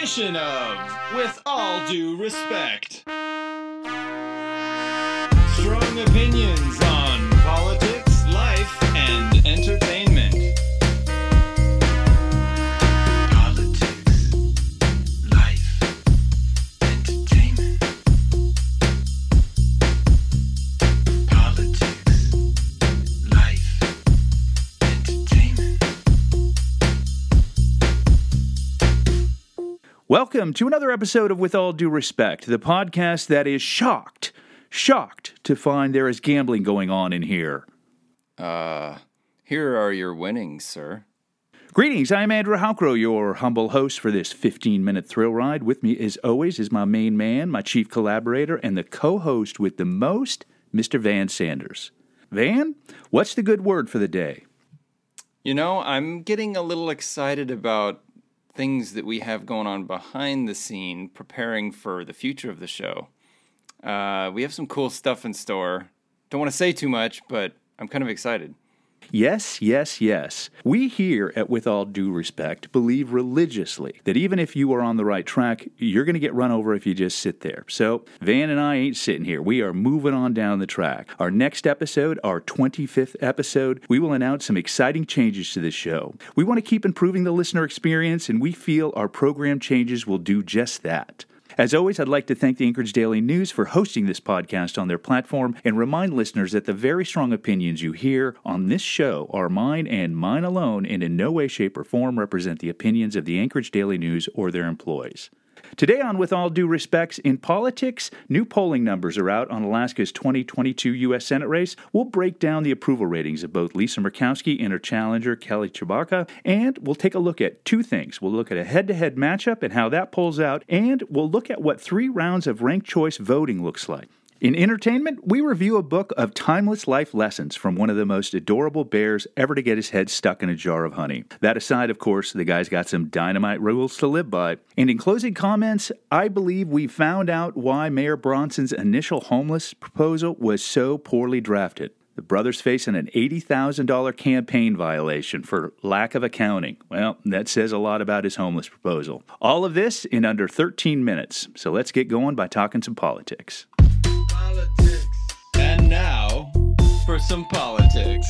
edition of With All Due Respect. Strong opinions Welcome to another episode of With All Due Respect, the podcast that is shocked, shocked to find there is gambling going on in here. Uh, here are your winnings, sir. Greetings, I'm Andrew Halcro, your humble host for this 15 minute thrill ride. With me, as always, is my main man, my chief collaborator, and the co host with the most, Mr. Van Sanders. Van, what's the good word for the day? You know, I'm getting a little excited about things that we have going on behind the scene, preparing for the future of the show. Uh, we have some cool stuff in store. Don't want to say too much, but I'm kind of excited. Yes, yes, yes. We here at With All Due Respect believe religiously that even if you are on the right track, you're going to get run over if you just sit there. So, Van and I ain't sitting here. We are moving on down the track. Our next episode, our 25th episode, we will announce some exciting changes to this show. We want to keep improving the listener experience, and we feel our program changes will do just that. As always, I'd like to thank the Anchorage Daily News for hosting this podcast on their platform and remind listeners that the very strong opinions you hear on this show are mine and mine alone and in no way, shape, or form represent the opinions of the Anchorage Daily News or their employees. Today on With All Due Respects, in politics, new polling numbers are out on Alaska's 2022 U.S. Senate race. We'll break down the approval ratings of both Lisa Murkowski and her challenger, Kelly Tshibaka, and we'll take a look at two things. We'll look at a head to head matchup and how that pulls out, and we'll look at what three rounds of ranked choice voting looks like. In entertainment, we review a book of timeless life lessons from one of the most adorable bears ever to get his head stuck in a jar of honey. That aside, of course, the guy's got some dynamite rules to live by. And in closing comments, I believe we found out why Mayor Bronson's initial homeless proposal was so poorly drafted. The brother's facing an $80,000 campaign violation for lack of accounting. Well, that says a lot about his homeless proposal. All of this in under 13 minutes. So let's get going by talking some politics. And now, for some politics.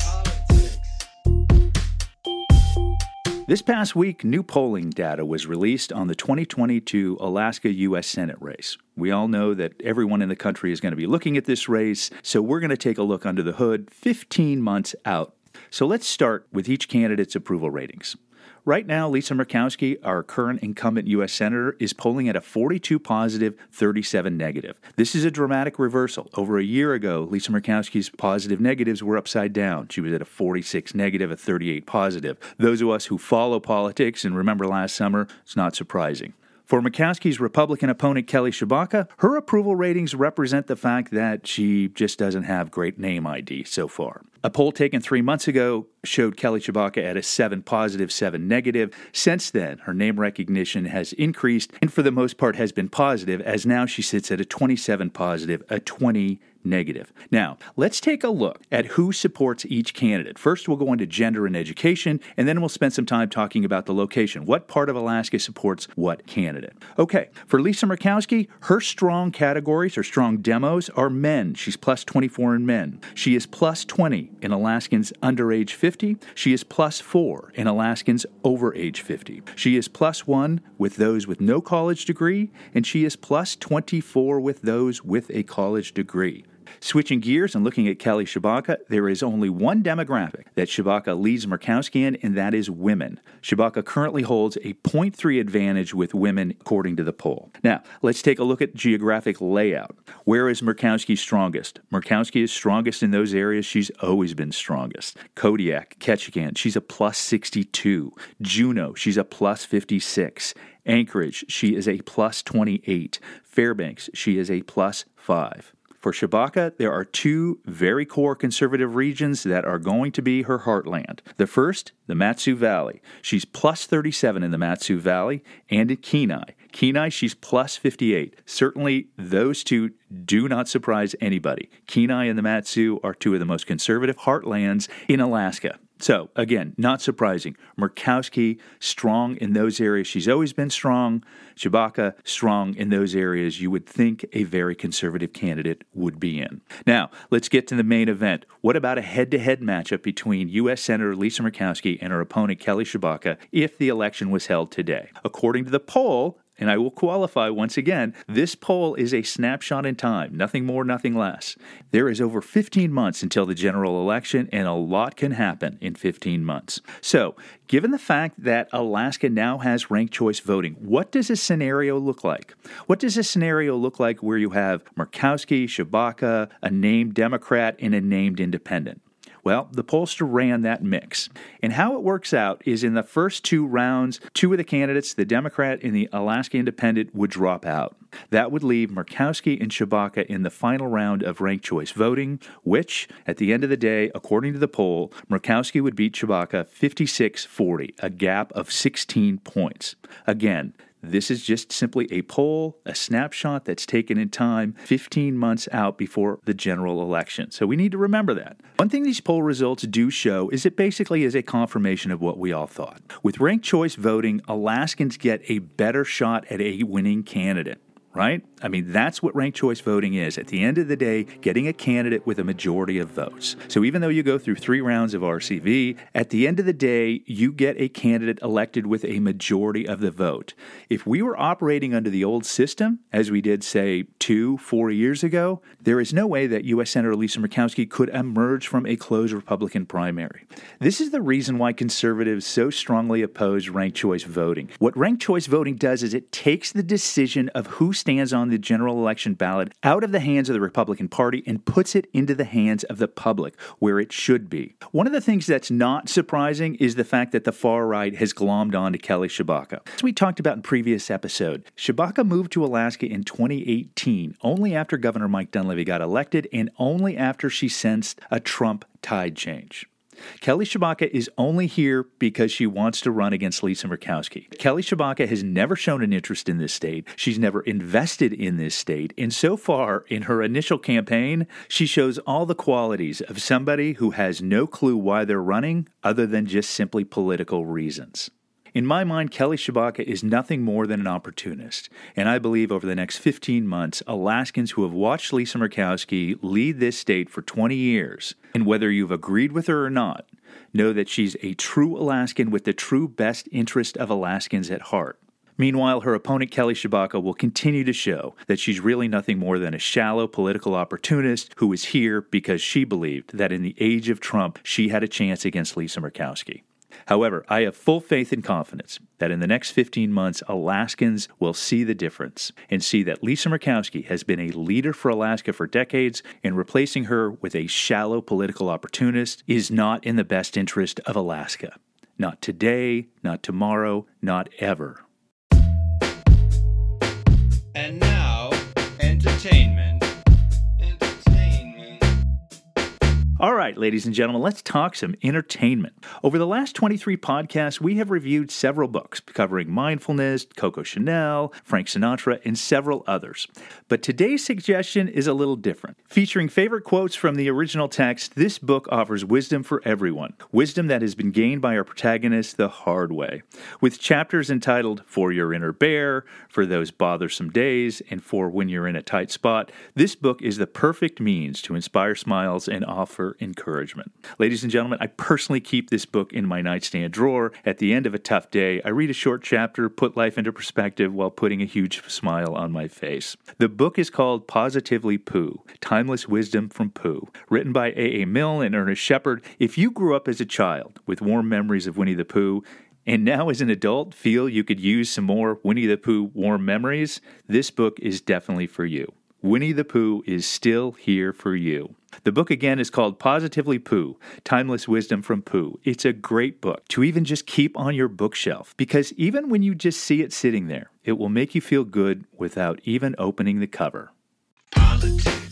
This past week, new polling data was released on the 2022 Alaska U.S. Senate race. We all know that everyone in the country is going to be looking at this race, so we're going to take a look under the hood 15 months out. So let's start with each candidate's approval ratings. Right now, Lisa Murkowski, our current incumbent U.S. Senator, is polling at a 42 positive, 37 negative. This is a dramatic reversal. Over a year ago, Lisa Murkowski's positive negatives were upside down. She was at a 46 negative, a 38 positive. Those of us who follow politics and remember last summer, it's not surprising. For Murkowski's Republican opponent Kelly Tshibaka, her approval ratings represent the fact that she just doesn't have great name ID so far. A poll taken three months ago showed Kelly Tshibaka at a 7 positive, 7 negative. Since then, her name recognition has increased and for the most part has been positive, as now she sits at a 27 positive, a 20 negative. Now, let's take a look at who supports each candidate. First, we'll go into gender and education, and then we'll spend some time talking about the location. What part of Alaska supports what candidate? Okay, for Lisa Murkowski, her strong categories, her strong demos are men. She's plus 24 in men. She is plus 20 in Alaskans under age 50. She is plus 4 in Alaskans over age 50. She is plus 1 with those with no college degree, and she is plus 24 with those with a college degree. Switching gears and looking at Kelly Tshibaka, there is only one demographic that Tshibaka leads Murkowski in, and that is women. Tshibaka currently holds a 0.3 advantage with women, according to the poll. Now, let's take a look at geographic layout. Where is Murkowski strongest? Murkowski is strongest in those areas she's always been strongest. Kodiak, Ketchikan, she's a plus 62. Juneau, she's a plus 56. Anchorage, she is a plus 28. Fairbanks, she is a plus 5. For Tshibaka, there are two very core conservative regions that are going to be her heartland. The first, the Matsu Valley. She's plus 37 in the Matsu Valley and in Kenai. Kenai, she's plus 58. Certainly, those two do not surprise anybody. Kenai and the Matsu are two of the most conservative heartlands in Alaska. So, again, not surprising. Murkowski, strong in those areas. She's always been strong. Tshibaka, strong in those areas you would think a very conservative candidate would be in. Now, let's get to the main event. What about a head to head matchup between U.S. Senator Lisa Murkowski and her opponent Kelly Tshibaka if the election was held today? According to the poll, and I will qualify once again this poll is a snapshot in time, nothing more, nothing less. There is over 15 months until the general election, and a lot can happen in 15 months. So, given the fact that Alaska now has ranked choice voting, what does a scenario look like? What does a scenario look like where you have Murkowski, Tshibaka, a named Democrat, and a named independent? Well, the pollster ran that mix. And how it works out is in the first two rounds, two of the candidates, the Democrat and the Alaska Independent, would drop out. That would leave Murkowski and Tshibaka in the final round of ranked choice voting, which, at the end of the day, according to the poll, Murkowski would beat Tshibaka 56 40, a gap of 16 points. Again, this is just simply a poll, a snapshot that's taken in time 15 months out before the general election. So we need to remember that. One thing these poll results do show is it basically is a confirmation of what we all thought. With ranked choice voting, Alaskans get a better shot at a winning candidate right? I mean, that's what ranked choice voting is. At the end of the day, getting a candidate with a majority of votes. So even though you go through three rounds of RCV, at the end of the day, you get a candidate elected with a majority of the vote. If we were operating under the old system, as we did, say, two, four years ago, there is no way that U.S. Senator Lisa Murkowski could emerge from a closed Republican primary. This is the reason why conservatives so strongly oppose ranked choice voting. What ranked choice voting does is it takes the decision of who stands on the general election ballot out of the hands of the Republican Party and puts it into the hands of the public, where it should be. One of the things that's not surprising is the fact that the far right has glommed on to Kelly Tshibaka. As we talked about in previous episode, Tshibaka moved to Alaska in 2018, only after Governor Mike Dunleavy got elected and only after she sensed a Trump tide change. Kelly Tshibaka is only here because she wants to run against Lisa Murkowski. Kelly Tshibaka has never shown an interest in this state. She's never invested in this state. And so far, in her initial campaign, she shows all the qualities of somebody who has no clue why they're running other than just simply political reasons. In my mind, Kelly Tshibaka is nothing more than an opportunist, and I believe over the next 15 months, Alaskans who have watched Lisa Murkowski lead this state for 20 years, and whether you've agreed with her or not, know that she's a true Alaskan with the true best interest of Alaskans at heart. Meanwhile, her opponent Kelly Tshibaka will continue to show that she's really nothing more than a shallow political opportunist who is here because she believed that in the age of Trump, she had a chance against Lisa Murkowski. However, I have full faith and confidence that in the next 15 months, Alaskans will see the difference and see that Lisa Murkowski has been a leader for Alaska for decades, and replacing her with a shallow political opportunist is not in the best interest of Alaska. Not today, not tomorrow, not ever. And now, entertainment. All right, ladies and gentlemen, let's talk some entertainment. Over the last 23 podcasts, we have reviewed several books covering mindfulness, Coco Chanel, Frank Sinatra, and several others. But today's suggestion is a little different. Featuring favorite quotes from the original text, this book offers wisdom for everyone, wisdom that has been gained by our protagonist the hard way. With chapters entitled For Your Inner Bear, For Those Bothersome Days, and For When You're in a Tight Spot, this book is the perfect means to inspire smiles and offer encouragement. Ladies and gentlemen, I personally keep this book in my nightstand drawer. At the end of a tough day, I read a short chapter, put life into perspective while putting a huge smile on my face. The book is called Positively Pooh Timeless Wisdom from Pooh, written by A.A. Milne and Ernest Shepard. If you grew up as a child with warm memories of Winnie the Pooh, and now as an adult feel you could use some more Winnie the Pooh warm memories, this book is definitely for you. Winnie the Pooh is still here for you. The book again is called Positively Pooh Timeless Wisdom from Pooh. It's a great book to even just keep on your bookshelf because even when you just see it sitting there, it will make you feel good without even opening the cover. Politics.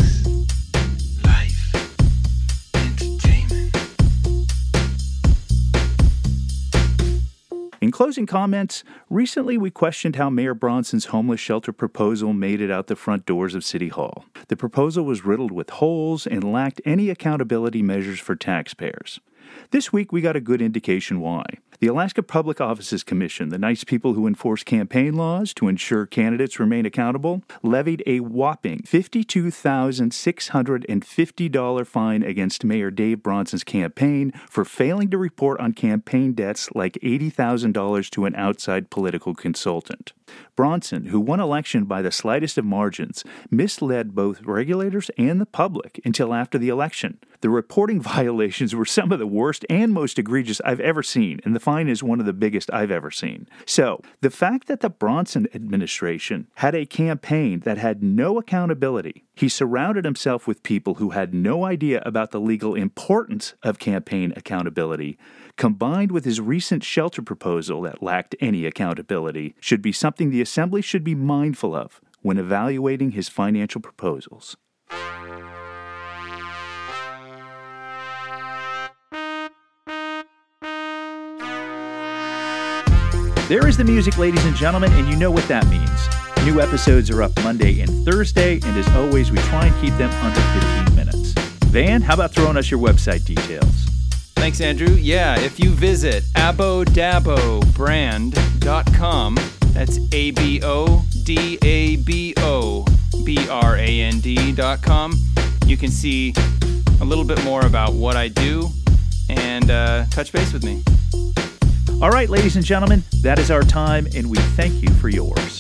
In closing comments, recently we questioned how Mayor Bronson's homeless shelter proposal made it out the front doors of City Hall. The proposal was riddled with holes and lacked any accountability measures for taxpayers. This week, we got a good indication why. The Alaska Public Offices Commission, the nice people who enforce campaign laws to ensure candidates remain accountable, levied a whopping $52,650 fine against Mayor Dave Bronson's campaign for failing to report on campaign debts like $80,000 to an outside political consultant. Bronson, who won election by the slightest of margins, misled both regulators and the public until after the election. The reporting violations were some of the worst and most egregious I've ever seen, and the fine is one of the biggest I've ever seen. So, the fact that the Bronson administration had a campaign that had no accountability, he surrounded himself with people who had no idea about the legal importance of campaign accountability, combined with his recent shelter proposal that lacked any accountability, should be something the Assembly should be mindful of when evaluating his financial proposals. There is the music, ladies and gentlemen, and you know what that means. New episodes are up Monday and Thursday, and as always, we try and keep them under 15 minutes. Van, how about throwing us your website details? Thanks, Andrew. Yeah, if you visit abodabobrand.com, that's A B O D A B O B R A N D.com, you can see a little bit more about what I do and uh, touch base with me. All right, ladies and gentlemen, that is our time, and we thank you for yours.